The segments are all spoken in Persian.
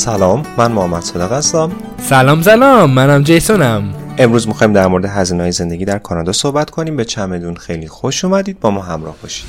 سلام من محمد صادق هستم. سلام سلام منم جیسونم. امروز می‌خوایم در مورد هزینه های زندگی در کانادا صحبت کنیم. به چمدون خیلی خوش اومدید با ما همراه باشید.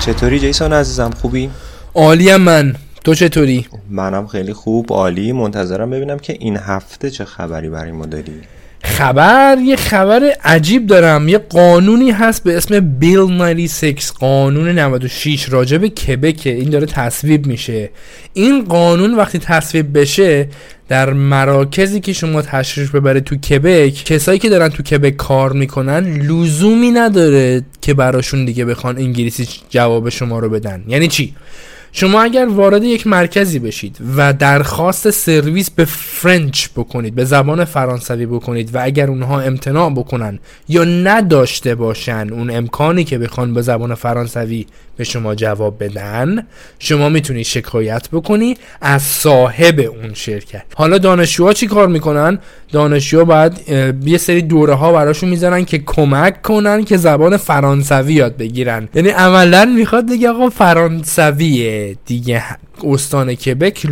چطوری جیسون عزیزم؟ خوبی؟ عالیم من. تو چطوری؟ منم خیلی خوب عالی. منتظرم ببینم که این هفته چه خبری برای ما داری. خبر یه خبر عجیب دارم. یه قانونی هست به اسم بیل 96 قانون 96 راجع به کبکه این داره تصویب میشه. این قانون وقتی تصویب بشه در مراکزی که شما تشریف ببره تو کبک کسایی که دارن تو کبک کار می‌کنن لزومی نداره که براشون دیگه بخوان انگلیسی جواب شما رو بدن. یعنی چی؟ شما اگر وارد یک مرکزی بشید و درخواست سرویس به فرنچ بکنید به زبان فرانسوی بکنید و اگر اونها امتناع بکنن یا نداشته باشن اون امکانی که بخوان به زبان فرانسوی به شما جواب بدن شما می‌تونید شکایت بکنی از صاحب اون شرکت. حالا دانشجوها چی کار می‌کنن؟ دانشجوها باید یه سری دوره ها براشون می‌ذارن که کمک کنن که زبان فرانسوی یاد بگیرن. یعنی عملا می‌خواد دیگه آقا فرانسویه. دیگه استان کبک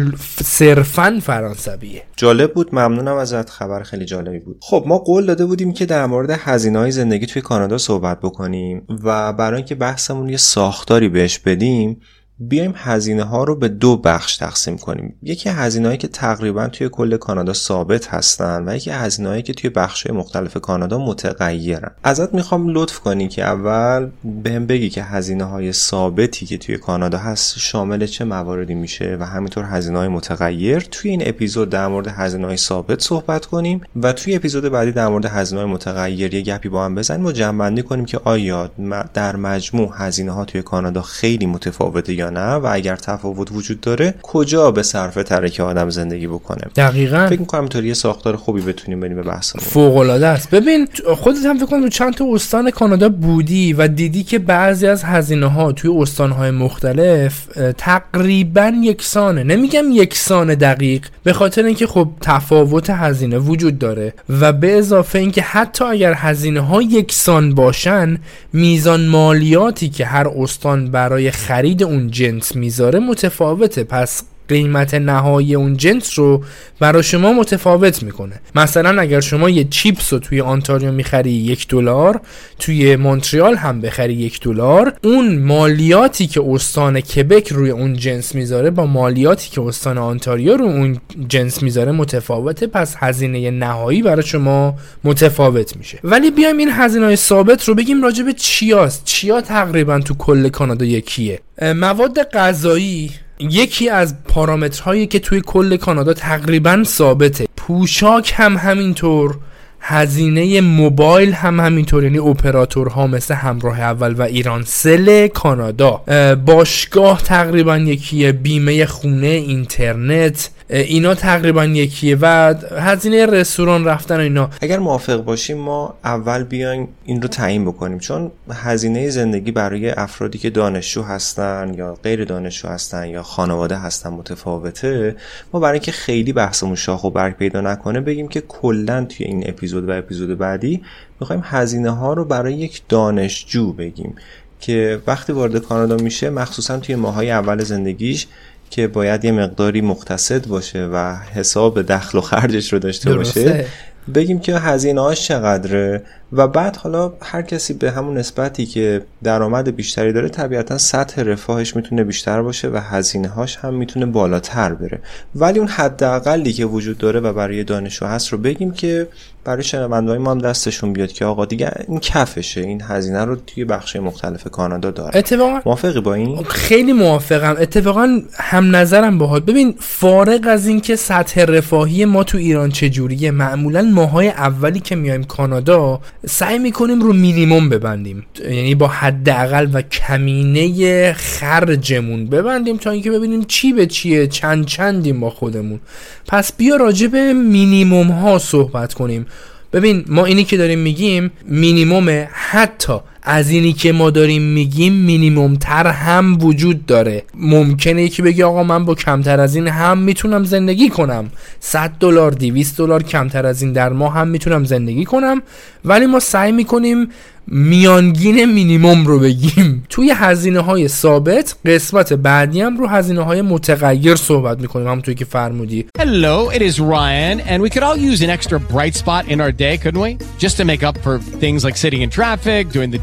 صرفا فرانسویه. جالب بود ممنونم ازت خبر خیلی جالبی بود. خب ما قول داده بودیم که در مورد هزینه های زندگی توی کانادا صحبت بکنیم و برای اینکه بحثمون یه ساختاری بهش بدیم بیایم هزینه ها رو به دو بخش تقسیم کنیم. یکی هزینه که تقریبا توی کل کانادا ثابت هستن و یکی هزینه که توی بخش مختلف کانادا متغیرن. ازت می‌خوام لطف کنی که اول بهم بگی که هزینه های ثابتی که توی کانادا هست شامل چه مواردی میشه و همینطور هزینه های متغیر. توی این اپیزود در مورد هزینه های ثابت صحبت کنیم و توی اپیزود بعدی در مورد هزینه های متغیر یه گپی با هم بزنیم و جمع کنیم که آیا در مجموع هزینه ها توی کانادا خیلی متفاوته یا نه و اگر تفاوت وجود داره کجا به صرفه تره که آدم زندگی بکنه؟ دقیقا. فکر می‌کنم اینطوری یه ساختار خوبی بتونیم بریم به بحث فوق العاده است. ببین خودت هم فکر کنم چند تا استان کانادا بودی و دیدی که بعضی از هزینه ها توی استان های مختلف تقریبا یکسانه. نمیگم یکسان دقیق به خاطر اینکه خب تفاوت هزینه وجود داره و به اضافه اینکه حتی اگر هزینه ها یکسان باشن میزان مالیاتی که هر استان برای خرید اون جنس می‌ذاره متفاوته. پس قیمت نهایی اون جنس رو برای شما متفاوت می‌کنه. مثلا اگر شما یه چیپس رو توی آنتاریو می‌خری یک دلار توی مونتریال هم بخری یک دلار اون مالیاتی که استان کبک روی اون جنس می‌ذاره با مالیاتی که استان آنتاریو رو اون جنس می‌ذاره متفاوته پس هزینه نهایی برای شما متفاوت میشه. ولی بیایم این هزینه ثابت رو بگیم راجع به چیاست چیا تقریبا تو کل کانادا یکیه؟ مواد غذایی یکی از پارامترهایی که توی کل کانادا تقریبا ثابته. پوشاک هم همینطور. هزینه موبایل هم همینطور یعنی اپراتورها مثل همراه اول و ایران سل کانادا. باشگاه تقریبا یکیه بیمه خونه اینترنت اینا تقریبا یکیه و هزینه رستوران رفتن و اینا. اگر موافق باشیم ما اول بیایم این رو تعیین بکنیم. چون هزینه زندگی برای افرادی که دانشجو هستن یا غیر دانشجو هستن یا خانواده هستن متفاوته ما برای اینکه خیلی بحثمون شاخ و برگ پیدا نکنه بگیم که کلا توی این اپیزود و اپیزود بعدی می‌خوایم هزینه ها رو برای یک دانشجو بگیم که وقتی وارد کانادا میشه مخصوصا توی ماهای اول زندگیش که باید یه مقداری مقتصد باشه و حساب دخل و خرجش رو داشته باشه بگیم که هزینه هاش چقدره. و بعد حالا هر کسی به همون نسبتی که درآمد بیشتری داره طبیعتا سطح رفاهش می‌تونه بیشتر باشه و هزینه هاش هم می‌تونه بالاتر بره. ولی اون حداقلی که وجود داره و برای دانشجو هست رو بگیم که برای شنوندهای ما هم دستشون بیاد که آقا دیگه این کفشه این هزینه رو توی بخش مختلف کانادا داره. اتفاقا موافقی با این؟ خیلی موافقم. اتفاقا هم نظرم باهات. ببین فارغ از اینکه سطح رفاهی ما تو ایران چجوریه معمولا ماهای اولی که میایم کانادا سعی می‌کنیم رو مینیموم ببندیم. یعنی با حداقل و کمینه خرجمون ببندیم تا اینکه ببینیم چی به چیه چند چندیم با خودمون. پس بیا راجع به مینیموم ها صحبت کنیم. ببین ما اینی که داریم میگیم مینیمومه حتی از اینی که ما داریم میگیم مینیموم تر هم وجود داره. ممکنه یکی بگی آقا من با کمتر از این هم می‌تونم زندگی کنم. 100 دلار 200 دلار کمتر از این در ماه هم می‌تونم زندگی کنم. ولی ما سعی می‌کنیم میانگین مینیموم رو بگیم. توی هزینه های ثابت قسمت بعدی هم رو هزینه های متغیر صحبت می‌کنیم همونطوری که فرمودی. Hello, it is Ryan and we could all use an extra bright spot in our day, couldn't we? Just to make up for things like sitting in traffic, doing the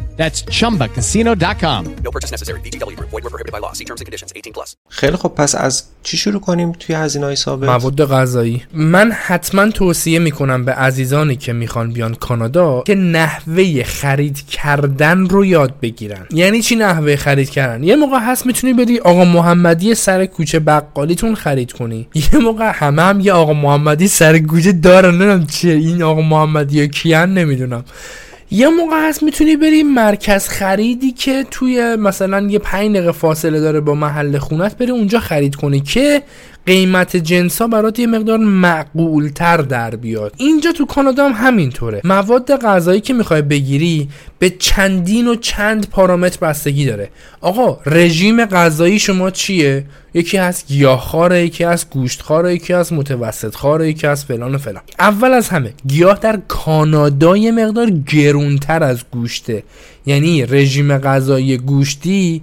That's chumbacasino.com. No purchase necessary. Group. Void were prohibited by law. See terms and conditions. 18 plus. خیلی خب پس از چی شروع کنیم توی هزینه های ثابت مواد غذایی من حتما توصیه می‌کنم به عزیزانی که می‌خوان بیان کانادا که نحوه خرید کردن رو یاد بگیرن یعنی چی نحوه خرید کردن یه موقع هست می‌تونی بری آقا محمدی سر کوچه بقالیتون خرید کنی یه موقع همه هم یه آقا محمدی سر کوچه دارن نمی‌دونم چیه این آقا محمدی کیان نمی‌دونم یه موقع هست می‌تونی بری مرکز خریدی که توی مثلا یه پنج دقیقه فاصله داره با محل خونت بری اونجا خرید کنی که قیمت جنس ها برات یه مقدار معقول تر در بیاد. اینجا تو کانادا هم همینطوره. مواد غذایی که می‌خوای بگیری به چندین و چند پارامتر بستگی داره. آقا رژیم غذایی شما چیه؟ یکی از گیاهخواره یکی از گوشتخواره یکی از متوسط خواره یکی از فلان و فلان. اول از همه گیاه در کانادا یه مقدار گرونتر از گوشته. یعنی رژیم غذایی گوشتی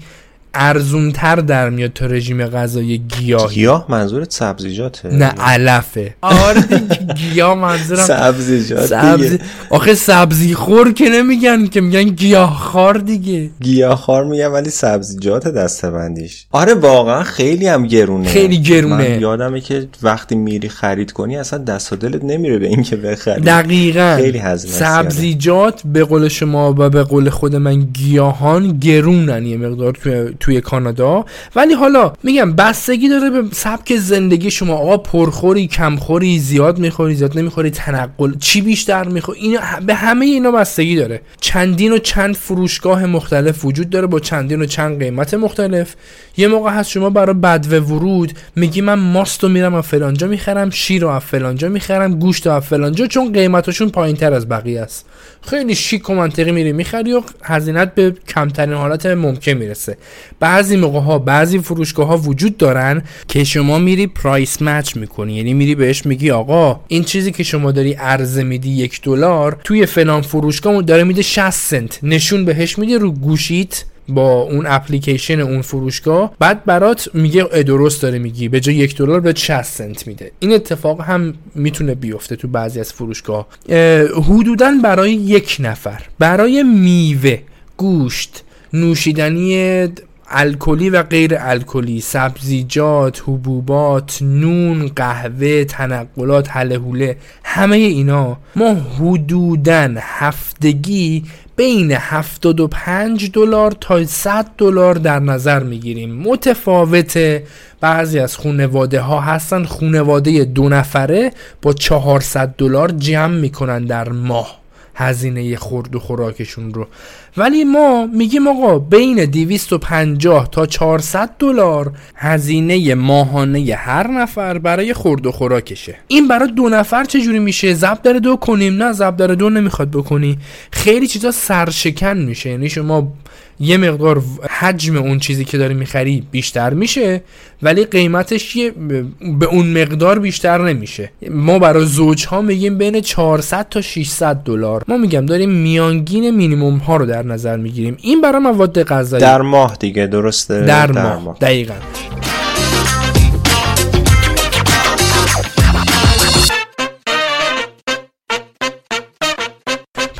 ارزونتر در میاد تا رژیم غذایی گیاهی. گیاه منظورت سبزیجاته. نه علفه. آره گیاه منظورم سبزیجات سبزی. دیگه آخه سبزی خور که نمیگن که میگن گیاهخوار دیگه. گیاهخوار میگن ولی سبزیجات دستبندیش. آره واقعا خیلی هم گرونه. خیلی گرونه. من یادمه که وقتی میری خرید کنی اصلا دست و دلت نمیره به اینکه بخری. دقیقا. خیلی هزینه. سبزیجات به قول شما و به قول خود من گیاهان گرونن یه مقدار توی, توی کانادا. ولی حالا میگم بستگی داره به سبک زندگی شما. آقا پرخوری کمخوری زیاد می‌خوری زیاد نمی‌خوری تنقل چی بیشتر می‌خوری؟ اینا به همه اینا بستگی داره. چندین و چند فروشگاه مختلف وجود داره با چندین و چند قیمت مختلف. یه موقع هست شما برای بدو ورود میگی من ماست رو میرم از فلانجا می‌خرم شیر رو از فلانجا می‌خرم گوشت رو از فلانجا چون قیمتشون پایین تر از بقیه است. خیلی شیک و منطقی میری می‌خری و هزینت به کمترین حالت ممکن می‌رسه. بعضی موقع ها بعضی فروشگاه ها وجود دارن که شما میری پرایس مچ می‌کنی. یعنی میری بهش میگی آقا این چیزی که شما داری عرضه میدی یک دلار توی فلان فروشگاه داره میده 60 سنت. نشون بهش میده رو گوشیت با اون اپلیکیشن اون فروشگاه. بعد برات میگه درست داره میگی. به جای یک دلار به 60 سنت میده. این اتفاق هم می‌تونه بیفته تو بعضی از فروشگاه. اه، حدودا برای یک نفر. برای میوه گوشت نوشیدنی الکلی و غیر الکلی سبزیجات حبوبات نون قهوه تنقلات حله همه اینا ما حدودا هفتگی بین 75 دلار تا 100 دلار در نظر می‌گیریم. متفاوته بعضی از خونواده ها هستن خونواده دو نفره با 400 دلار جمع می‌کنن در ماه. هزینه خورد و خوراکشون رو. ولی ما میگیم آقا بین 250 تا 400 دلار هزینه ماهانه هر نفر برای خورد و خوراکشه. این برای دو نفر چجوری میشه؟ ضرب در دو کنیم؟ نه ضرب در دو نمی‌خواد بکنی. خیلی چیزا سرشکن میشه. یعنی شما یه مقدار حجم اون چیزی که داری می‌خری بیشتر میشه ولی قیمتش یه به اون مقدار بیشتر نمیشه. ما برای زوج ها میگیم بین 400 تا 600 دلار. ما میگم داریم میانگین مینیموم ها رو در نظر می‌گیریم. این برای مواد غذایی. در ماه دیگه درسته؟ در, در ماه. ماه. دقیقا.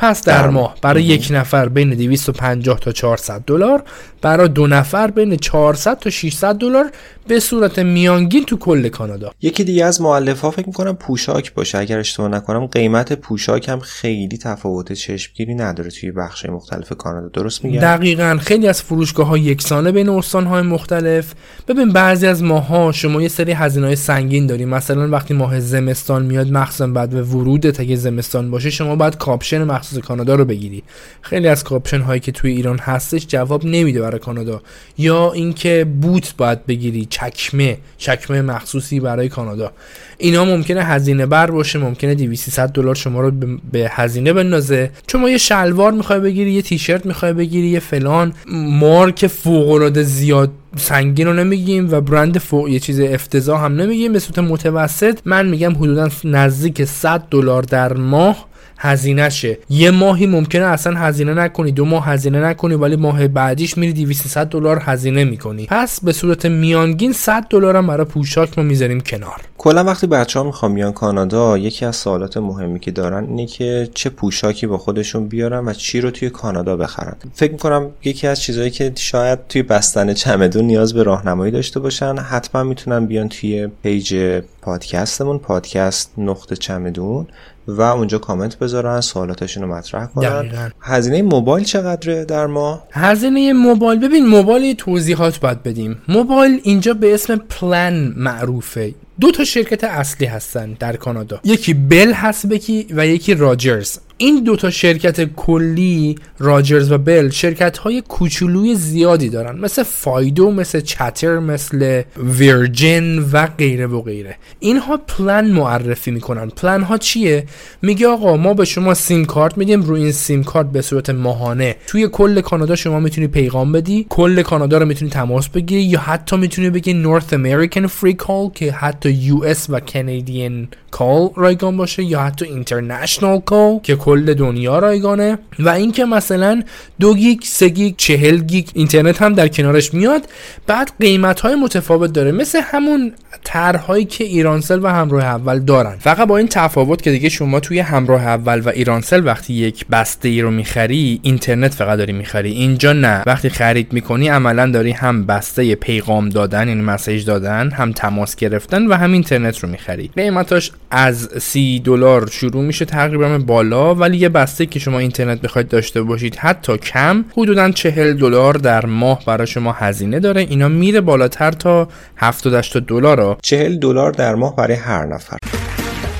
پس در ماه برای یک نفر بین 250 تا 400 دلار برای دو نفر بین 400 تا 600 دلار به صورت میانگین تو کل کانادا. یکی دیگه از مؤلف ها فکر می‌کنم پوشاک باشه. اگر اشتباه نکنم قیمت پوشاک هم خیلی تفاوت چشمگیری نداره توی بخش مختلف کانادا. درست میگم؟ دقیقا. خیلی از فروشگاه ها یکسانه بین استان های مختلف. ببین بعضی از ماها شما یه سری هزینه های سنگین داری مثلا وقتی ماه زمستان میاد مخصوصا بعد به ورود تا زمستان باشه شما باید کاپشن مخصوص کانادا رو بگیری. خیلی از کاپشن هایی که توی ایران هستش جواب نمیده برای کانادا. یا اینکه boot باید بگیری چکمه چکمه مخصوصی برای کانادا. اینا ممکنه هزینه بر باشه ممکنه 200 دلار شما رو به هزینه بندازه. چون ما یه شلوار می‌خوای بگیری یه تیشرت می‌خوای بگیری یه فلان. مارک فوق العاده زیاد سنگین رو نمیگیم و برند فوق یه چیز افتضاح هم نمیگیم به صورت متوسط. من میگم حدودا نزدیک 100 دلار در ماه هزینه شه یه ماهی ممکنه اصلا هزینه نکنی دو ماه هزینه نکنی ولی ماه بعدیش میری 200 دلار هزینه می‌کنی. پس به صورت میانگین 100 دلار هم برای پوشاک ما می‌ذاریم کنار. کلا وقتی بچه ها می‌خوان بیان کانادا یکی از سوالات مهمی که دارن اینه که چه پوشاکی با خودشون بیارن و چی رو توی کانادا بخرن. فکر می‌کنم یکی از چیزهایی که شاید توی بستن چمدون نیاز به راهنمایی داشته باشن حتما می‌تونن بیان توی page پادکستمون پادکست نقطه چمدون و اونجا کامنت بذارن سوالاتشون رو مطرح کنن. هزینه موبایل چقدره در ما؟ هزینه موبایل ببین موبایل توضیحات باید بدیم. موبایل اینجا به اسم پلان معروفه. دو تا شرکت اصلی هستن در کانادا. یکی Bell هست یکی و یکی Rogers. این دوتا شرکت کلی Rogers و Bell شرکت های کوچولوی زیادی دارن. مثل Fido مثل Chatr مثل Virgin و غیره و غیره. اینها پلان معرفی می‌کنن. پلان ها چیه؟ میگه آقا ما به شما سیم کارت میدیم. روی این سیم کارت به صورت ماهانه. توی کل کانادا شما می‌تونی پیغام بدی. کل کانادا رو می‌تونی تماس بگیری. یا حتی می‌تونی بگی North American free call که حتی US و Canadian call رایگان باشه. یا حتی international call که کل دنیا رایگانه و اینکه مثلا دو گیگ سه گیگ چهل گیگ اینترنت هم در کنارش میاد بعد قیمت های متفاوت داره. مثل همون طرحهایی که ایرانسل و همراه اول دارن. فقط با این تفاوت که دیگه شما توی همراه اول و ایرانسل وقتی یک بسته ای رو می‌خری اینترنت فقط داری می‌خری. اینجا نه. وقتی خرید می‌کنی عملا داری هم بسته پیغام دادن یعنی message دادن هم تماس گرفتن و هم اینترنت رو می‌خری. قیمتاش از سی دلار شروع میشه تقریبا بالا ولی یه بسته که شما اینترنت بخواید داشته باشید حتی کم حدودا چهل دلار در ماه برای شما هزینه داره اینا میره بالاتر تا 70 دلار چهل دلار در ماه برای هر نفر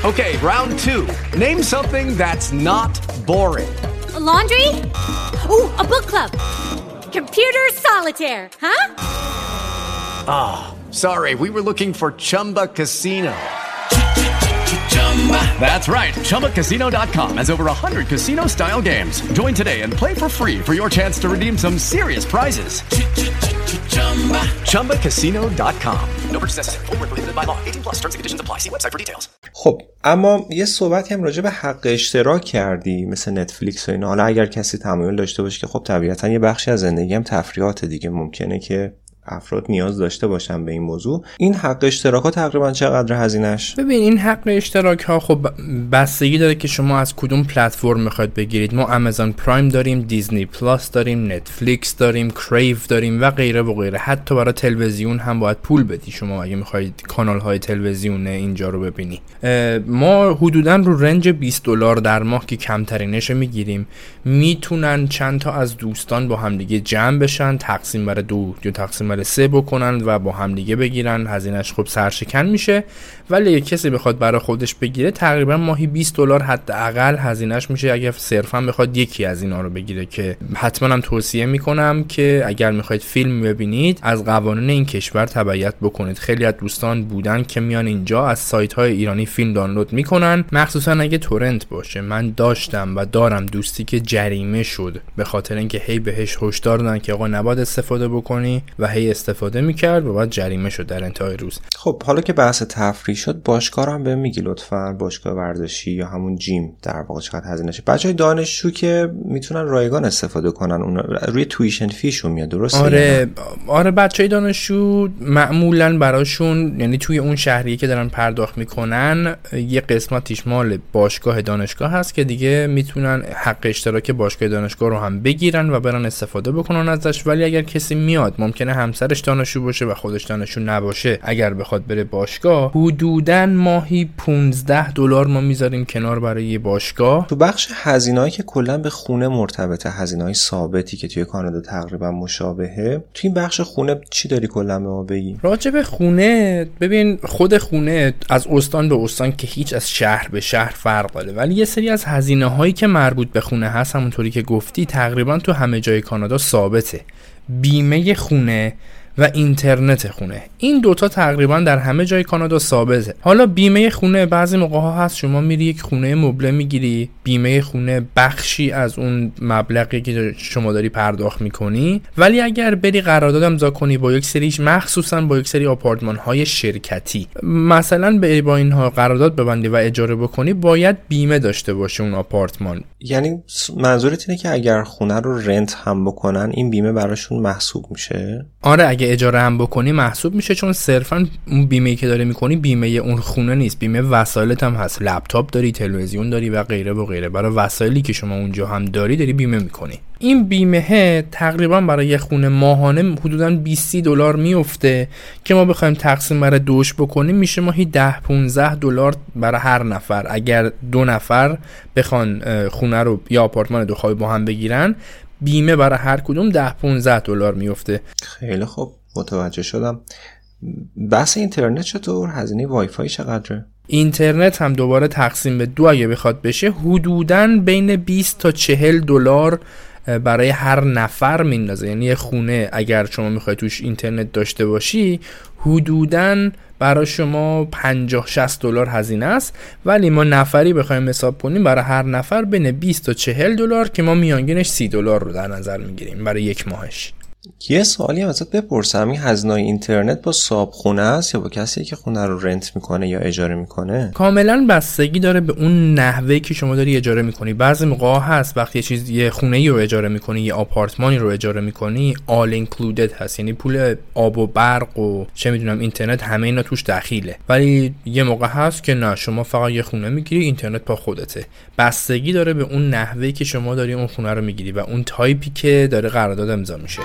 Okay, round two. Name something that's not boring. A laundry? Ooh, a book club. Computer solitaire, huh? Ah, oh, sorry, we were looking for Chumba Casino. That's right. ChumbaCasino.com has over 100 casino style games. Join today and play for free for your chance to redeem some serious prizes. ChumbaCasino.com. No purchase necessary. Void prohibited by law. 18 plus terms and conditions apply. See website for details. خب اما یه صحبتی هم راجع به حق اشتراک کردی مثل Netflix و اینا حالا اگر کسی تمایل داشته باشه که خب طبیعتا یه بخشی از زندگی هم تفریحات دیگه ممکنه که افراد نیاز داشته باشن به این موضوع. این حق اشتراک ها تقریبا چقدر هزینهش ببین این حق اشتراک ها خب بستگی داره که شما از کدوم پلتفرم می‌خواید بگیرید. ما Amazon Prime داریم Disney Plus داریم Netflix داریم Crave داریم و غیره و غیره. حتی برای تلویزیون هم باید پول بدی شما اگه می‌خواید کانال های تلویزیون اینجا رو ببینی. ما حدودا رو رنج 20 دلار در ماه که کمترینش می‌گیریم می‌تونن چند تا از دوستان با همدیگه جمع بشن تقسیم بر دو یا تقسیم جلسه بکنن و با همدیگه بگیرن. هزینهش خب سرشکن میشه. ولی اگه کسی بخواد برای خودش بگیره تقریبا ماهی 20 دلار حداقل هزینهش میشه. اگه صرفا بخواد یکی از اینا رو بگیره که حتما هم توصیه می‌کنم که اگر می‌خواید فیلم ببینید از قوانین این کشور تبعیت بکنید. خیلی از دوستان بودن که میان اینجا از سایت های ایرانی فیلم دانلود می‌کنن. مخصوصا اگه تورنت باشه. من داشتم و دارم دوستی که جریمه شد. به خاطر اینکه هی بهش هشدار دادن که آقا نباید استفاده بکنی و استفاده می‌کرد و بعد جریمه شد در انتهای روز. خب حالا که بحث تفریح شد باشگاه هم به میگی لطفا. باشگاه ورزشی یا همون جیم در واقع چقدر هزینه شه. بچهای دانشجو که می‌تونن رایگان استفاده کنن اون روی تویشن فیشون میاد درسته آره. آره بچه دانشجو معمولا براشون یعنی توی اون شهری که دارن پرداخت می‌کنن یه قسمتیش مال باشگاه دانشگاه هست که دیگه می‌تونن حق اشتراک باشگاه دانشگاه رو هم بگیرن و برن استفاده بکنن ازش. ولی اگر کسی میاد ممکنه همسرش دانشجو باشه و خودش دانشجو نباشه اگر بخواد بره باشگاه حدودا ماهی 15 دلار ما می‌ذاریم کنار برای باشگاه. تو بخش هزینه‌ای که کلا به خونه مرتبطه هزینه‌های ثابتی که توی کانادا تقریبا مشابهه توی این بخش خونه چی داری کلا به ما بگی؟ راجع به خونه ببین خود خونه از استان به استان که هیچ از شهر به شهر فرق داره ولی یه سری از هزینه هایی که مربوط به خونه هست همونطوری که گفتی تقریبا تو همه جای کانادا ثابته. بیمه خونه و اینترنت خونه. این دوتا تقریبا در همه جای کانادا ثابته. حالا بیمه خونه بعضی موقع ها هست. شما میری یک خونه مبله می‌گیری. بیمه خونه بخشی از اون مبلغی که شما داری پرداخت می‌کنی. ولی اگر بری قرارداد امضا کنی با یک سریش مخصوصا با یک سری آپارتمان های شرکتی. مثلا به با اینها قرارداد ببندی و اجاره بکنی باید بیمه داشته باشه اون آپارتمان. یعنی منظورت اینه که اگر خونه رو رنت هم بکنن این بیمه براشون محسوب میشه؟ آره اگه اجاره هم بکنی محسوب میشه چون صرفا اون بیمه که داره می‌کنی بیمه اون خونه نیست بیمه وسایلت هم هست. لپتاپ داری تلویزیون داری و غیره و غیره. برای وسایلی که شما اونجا هم داری داری بیمه می‌کنی. این بیمه تقریبا برای یه خونه ماهانه حدودا 20 دلار میفته که ما بخوایم تقسیم برای دوش بکنیم. میشه ماهی 10 15 دلار برای هر نفر. اگر دو نفر بخوان خونه رو یا آپارتمان دو خوابه با هم بگیرن بیمه برای هر کدوم 10 15 دلار میفته خیلی خوب. متوجه شدم. بحث اینترنت چطور؟ هزینه وای فای چقدره؟ اینترنت هم دوباره تقسیم به دو اگه بخواد بشه حدودا بین 20 تا 40 دلار برای هر نفر میندازه. یعنی یه خونه اگر شما می‌خوای توش اینترنت داشته باشی حدودا برای شما 50 60 دلار هزینه است. ولی ما نفری بخوایم حساب کنیم برای هر نفر بین 20 تا 40 دلار که ما میانگینش 30 دلار رو در نظر می‌گیریم برای یک ماهش. یه سوالی هم ازت بپرسم. این هزینه اینترنت با صاحب خونه است یا با کسی که خونه رو رنت می‌کنه یا اجاره می‌کنه؟ کاملا بستگی داره به اون نحوه که شما داری اجاره می‌کنی. بعضی موقع هست وقتی یه چیز یه خونه ای رو اجاره می‌کنی یه آپارتمانی رو اجاره می‌کنی all included هست. یعنی پول آب و برق و چه می‌دونم اینترنت همه اینا توش دخیله. ولی یه موقع هست که نه شما فقط یه خونه می‌گیری اینترنت با خودته. بستگی داره به اون نحوه که شما داری اون خونه رو می‌گیری و اون تایپی که داره قرارداد امضا میشه.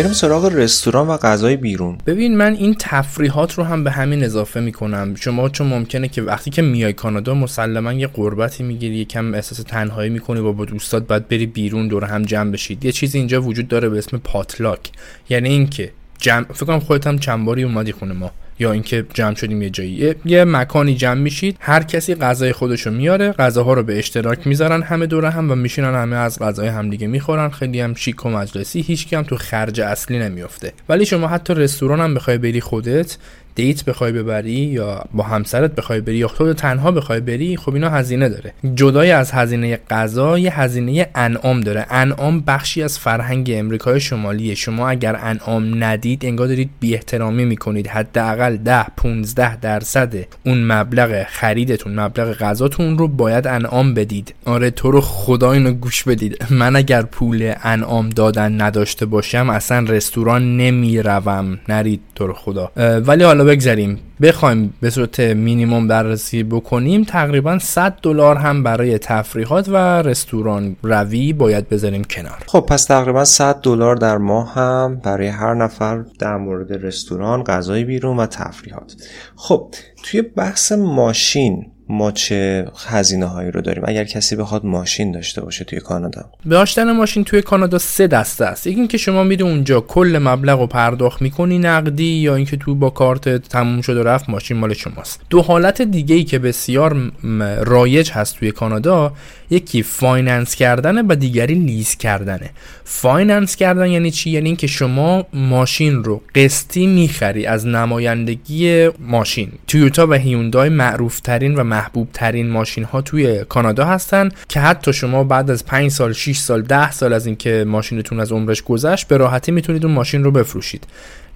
بریم سراغ رستوران و غذای بیرون. ببین من این تفریحات رو هم به همین اضافه می‌کنم. شما چون ممکنه که وقتی که میای کانادا مسلما یه قربتی می‌گیری یکم احساس تنهایی می‌کنی با با دوستات بعد بری بیرون دور هم جمع بشید. یه چیزی اینجا وجود داره به اسم پاتلاک. یعنی اینکه جمع فکر کنم خودت هم چند باری اومدی خونه ما. یا اینکه جمع شدیم یه جایی. یه, مکانی جمع میشید هر کسی غذای خودشو میاره غذاها رو به اشتراک می‌ذارن همه دور هم و میشینن همه از غذای همدیگه می‌خورن. خیلی هم شیک و مجلسی هیچ هم تو خرج اصلی نمیفته ولی شما حتی رستوران هم بخوای بری خودت دیت بخوای ببری یا با همسرت بخوای بری یا خود تنها بخوای بری خب اینا هزینه داره. جدای از هزینه غذا یه هزینه انعام داره. انعام بخشی از فرهنگ امریکای شمالیه. شما اگر انعام ندید انگار دارید بی احترامی می‌کنید. حداقل 10 15 درصد اون مبلغ خریدتون مبلغ غذاتون رو باید انعام بدید. آره تو رو خدا اینو گوش بدید. من اگر پول انعام دادن نداشته باشم اصلا رستوران نمی‌روم. نرید تو رو خدا. ولی حالا بگذاریم. بخوایم به صورت مینیموم بررسی بکنیم تقریبا 100 دلار هم برای تفریحات و رستوران روی باید بذاریم کنار. خب پس تقریبا 100 دلار در ماه هم برای هر نفر در مورد رستوران غذای بیرون و تفریحات. خب توی بحث ماشین ما چه هزینه هایی رو داریم. اگر کسی بخواد ماشین داشته باشه توی کانادا. داشتن ماشین توی کانادا سه دسته است. یکی اینکه شما میری اونجا کل مبلغ رو پرداخت می‌کنی نقدی یا اینکه تو با کارت تموم شد و رفت ماشین مال شماست. دو حالت دیگه ای که بسیار رایج هست توی کانادا یکی finance کردنه و دیگری lease کردنه. finance کردن یعنی چی؟ یعنی اینکه شما ماشین رو قسطی می‌خری از نمایندگی ماشین. تویوتا و هیوندای معروف ترین و محبوب ترین ماشین ها توی کانادا هستن که حتی شما بعد از 5 سال 6 سال 10 سال از اینکه ماشینتون از عمرش گذشت به راحتی می‌تونید اون ماشین رو بفروشید.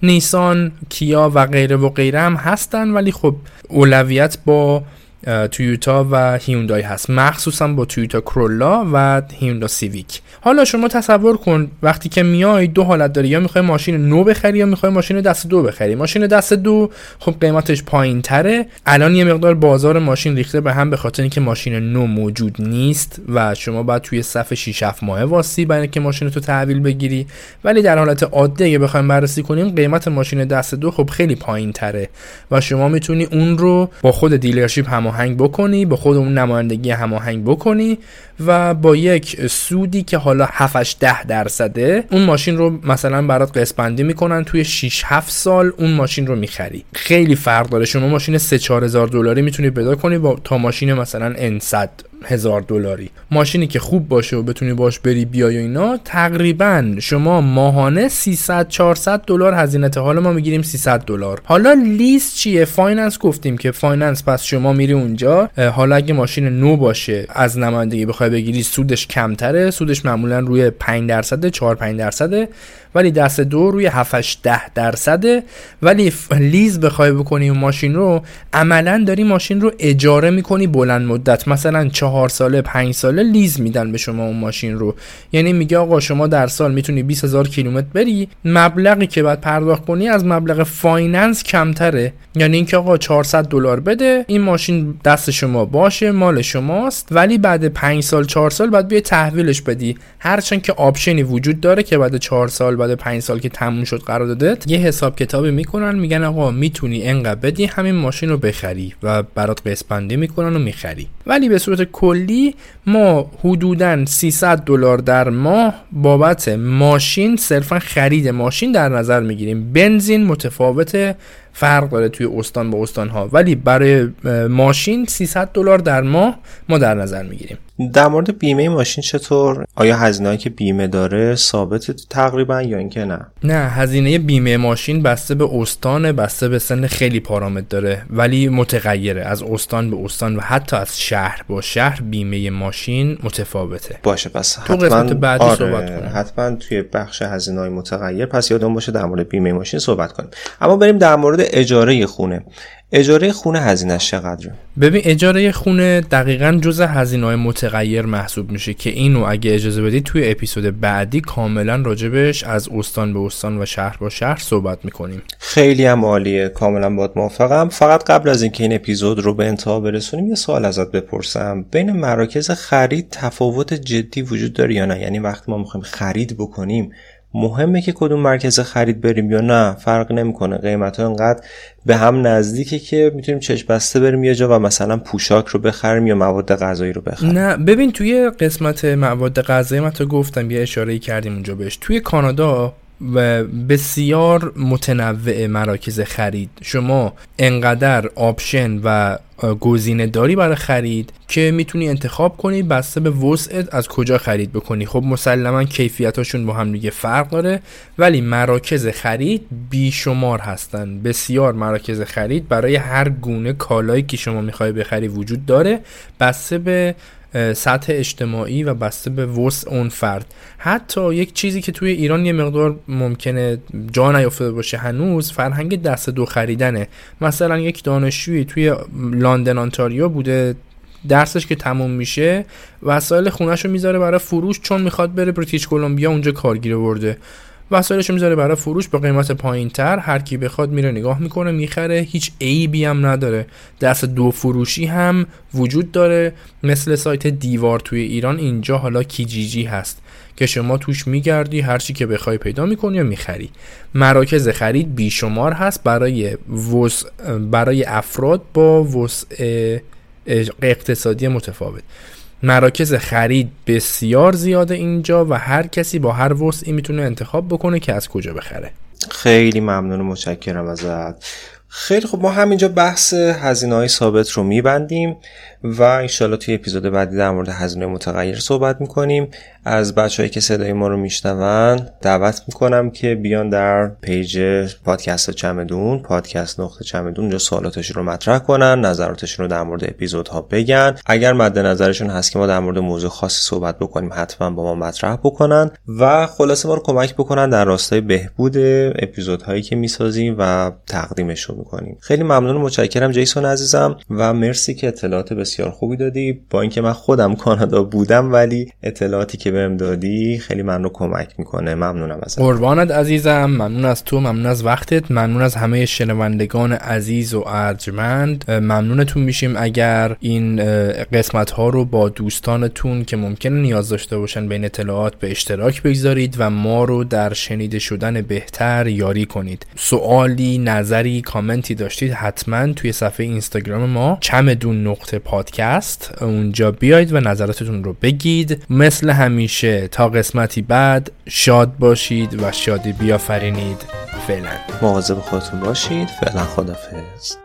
نیسان کیا و غیره و غیره هم هستن ولی خب اولویت با تویوتا و هیوندای هست. مخصوصا با تویوتا کرولا و هیوندا سیویک. حالا شما تصور کن وقتی که میای دو حالت داری یا می‌خوای ماشین نو بخری یا می‌خوای ماشین دست دو بخری. ماشین دست دو خب قیمتش پایین تره الان یه مقدار بازار ماشین ریخته به هم به خاطر اینکه ماشین نو موجود نیست و شما باید توی صف 6 7 ماه واسی برای اینکه ماشین تو تحویل بگیری. ولی در حالت عادی اگه بخوایم بررسی کنیم قیمت ماشین دست دو خب خیلی پایین تره و شما می‌تونی اون رو با خود dealership هماهنگ بکنی با خود اون نمایندگی هماهنگ بکنی و با یک سودی که حالا 7 ده درصده اون ماشین رو مثلا برات قسط بندی می‌کنن توی 6 7 سال اون ماشین رو می‌خری. خیلی فرق داره. شما ماشین 3 4000 دلاری می‌تونی پیدا کنی با تا ماشین مثلا ان 100 هزار دلاری. ماشینی که خوب باشه و بتونی باش بری بیای و اینا تقریبا شما ماهانه 300 400 دلار هزینه حالا ما می‌گیریم 300 دلار. حالا lease چیه؟ finance گفتیم که finance پس شما میری اونجا. حالا اگه ماشین نو باشه از نمایندگی بخوای بگیری سودش کمتره. سودش معمولا روی 5 درصد 4 5 درصده. ولی دست دو روی 7 ده درصده ولی lease بخوای بکنی اون ماشین رو عملا داری ماشین رو اجاره می‌کنی بلند مدت. مثلا چهار ساله پنج ساله lease میدن به شما اون ماشین رو. یعنی میگه آقا شما در سال می‌تونی 20 هزار کیلومتر بری. مبلغی که باید پرداخت کنی از مبلغ finance کمتره. یعنی اینکه آقا 400 دلار بده این ماشین دست شما باشه مال شماست. ولی بعد 5 سال 4 سال بعد بیای تحویلش بدی. هرچند که option ی وجود داره که بعد 4 سال بعد 5 سال که تموم شد قراردادت یه حساب کتابی می‌کنن میگن آقا می‌تونی انقدر بدی همین ماشین رو بخری و برات قسط بندی می‌کنن و می‌خری. ولی به صورت کلی ما حدودا 300 دلار در ماه بابت ماشین صرفا خرید ماشین در نظر می‌گیریم. بنزین متفاوت فرق داره توی استان با استان ها ولی برای ماشین 300 دلار در ماه ما در نظر می‌گیریم. در مورد بیمه ماشین چطور؟ آیا هزینه که بیمه داره ثابت تقریبا یا اینکه نه؟ نه هزینه بیمه ماشین بسته به استان بسته به سن خیلی پارامتر داره ولی متغیره. از استان به استان و حتی از شهر با شهر بیمه ماشین متفاوته. باشه پس تو حتما قسمت بعدی آره صحبت کنیم. حتما توی بخش هزینه های متغیر پس یادم باشه در مورد بیمه ماشین صحبت کنیم. اما بریم در مورد اجاره خونه. اجاره خونه هزینهش چقدره؟ ببین اجاره خونه دقیقا جز هزینه های متغیر محسوب میشه که اینو اگه اجازه بدید توی اپیزود بعدی کاملا راجبش از استان به استان و شهر با شهر صحبت می‌کنیم. خیلی هم عالیه. کاملا باید موافقم. فقط قبل از اینکه این اپیزود رو به انتها برسونیم یه سوال ازت بپرسم. بین مراکز خرید تفاوت جدی وجود داره یا نه؟ یعنی وقتی ما می‌خوایم خرید بکنیم مهمه که کدوم مرکز خرید بریم یا نه فرق نمی‌کنه. قیمت ها انقدر به هم نزدیکه که می‌تونیم چشم بسته بریم یه جا و مثلا پوشاک رو بخریم یا مواد غذایی رو بخریم. نه ببین توی قسمت مواد غذایی من تا گفتم یه اشاره کردیم اونجا بهش. توی کانادا و بسیار متنوع مراکز خرید. شما انقدر آپشن و گزینه داری برای خرید که می‌تونی انتخاب کنی بسته به وسعت از کجا خرید بکنی. خب مسلما کیفیتاشون با هم دیگه فرق داره ولی مراکز خرید بیشمار هستن. بسیار مراکز خرید برای هر گونه کالایی که شما می‌خوای بخری وجود داره. بسته به سطح اجتماعی و بسته به وسع اون فرد. حتی یک چیزی که توی ایران یه مقدار ممکنه جا نیافتاده باشه هنوز فرهنگ دست دو خریدنه. مثلا یک دانشجویی توی لندن آنتاریو بوده درسش که تموم میشه وسایل خونش رو می‌ذاره برای فروش چون می‌خواد بره بریتیش کلمبیا اونجا کارگیره برده وسایلش می‌ذاره برای فروش با قیمت پایین تر هر کی بخواد میره نگاه می‌کنه می‌خره. هیچ عیبی هم نداره. دست دو فروشی هم وجود داره. مثل سایت دیوار توی ایران اینجا حالا کیجیجی هست که شما توش میگردی هر چی که بخوای پیدا می‌کنی و می‌خری. مراکز خرید بیشمار هست برای وسع برای افراد با وسع اقتصادی متفاوت. مراکز خرید بسیار زیاده اینجا و هر کسی با هر وسعی می‌تونه انتخاب بکنه که از کجا بخره. خیلی ممنون و متشکرم ازت. خیلی خب ما همینجا بحث هزینه های ثابت رو میبندیم و انشالله توی اپیزود بعدی در مورد هزینه متغیر صحبت می‌کنیم. از بچههایی که صدای ما رو میشنون دعوت می‌کنم که بیان در پیج پادکست چمدون پادکست نقطه چمدون اونجا سوالاتشون رو مطرح کنن نظراتشون رو در مورد اپیزودها بگن. اگر مد نظرشون هست که ما در مورد موضوع خاصی صحبت بکنیم حتما با ما مطرح بکنن و خلاصه ما رو کمک بکنن در راستای بهبود اپیزودهایی که می‌سازیم و تقدیمشون می‌کنیم. خیلی ممنون و متشکرم جیسون عزیزم و مرسی که اطلاعات بسیار خوبی دادی. با اینکه من خودم کانادا بودم ولی اطلاعاتی که بهم دادی خیلی من رو کمک می‌کنه. ممنونم ازت. قربانت عزیزم. ممنون از تو ممنون از وقتت. ممنون از همه شنوندگان عزیز و ارجمند. ممنونتون میشیم اگر این قسمت ها رو با دوستانتون که ممکنه نیاز داشته باشن بین اطلاعات به اشتراک بگذارید و ما رو در شنیده شدن بهتر یاری کنید. سوالی نظری کامنتی داشتید حتما توی صفحه اینستاگرام ما چمدون نقطه پادکست. اونجا بیاید و نظراتتون رو بگید. مثل همیشه تا قسمتی بعد شاد باشید و شادی بیافرینید. فعلا. مواظب خودتون باشید. فعلا خدافظ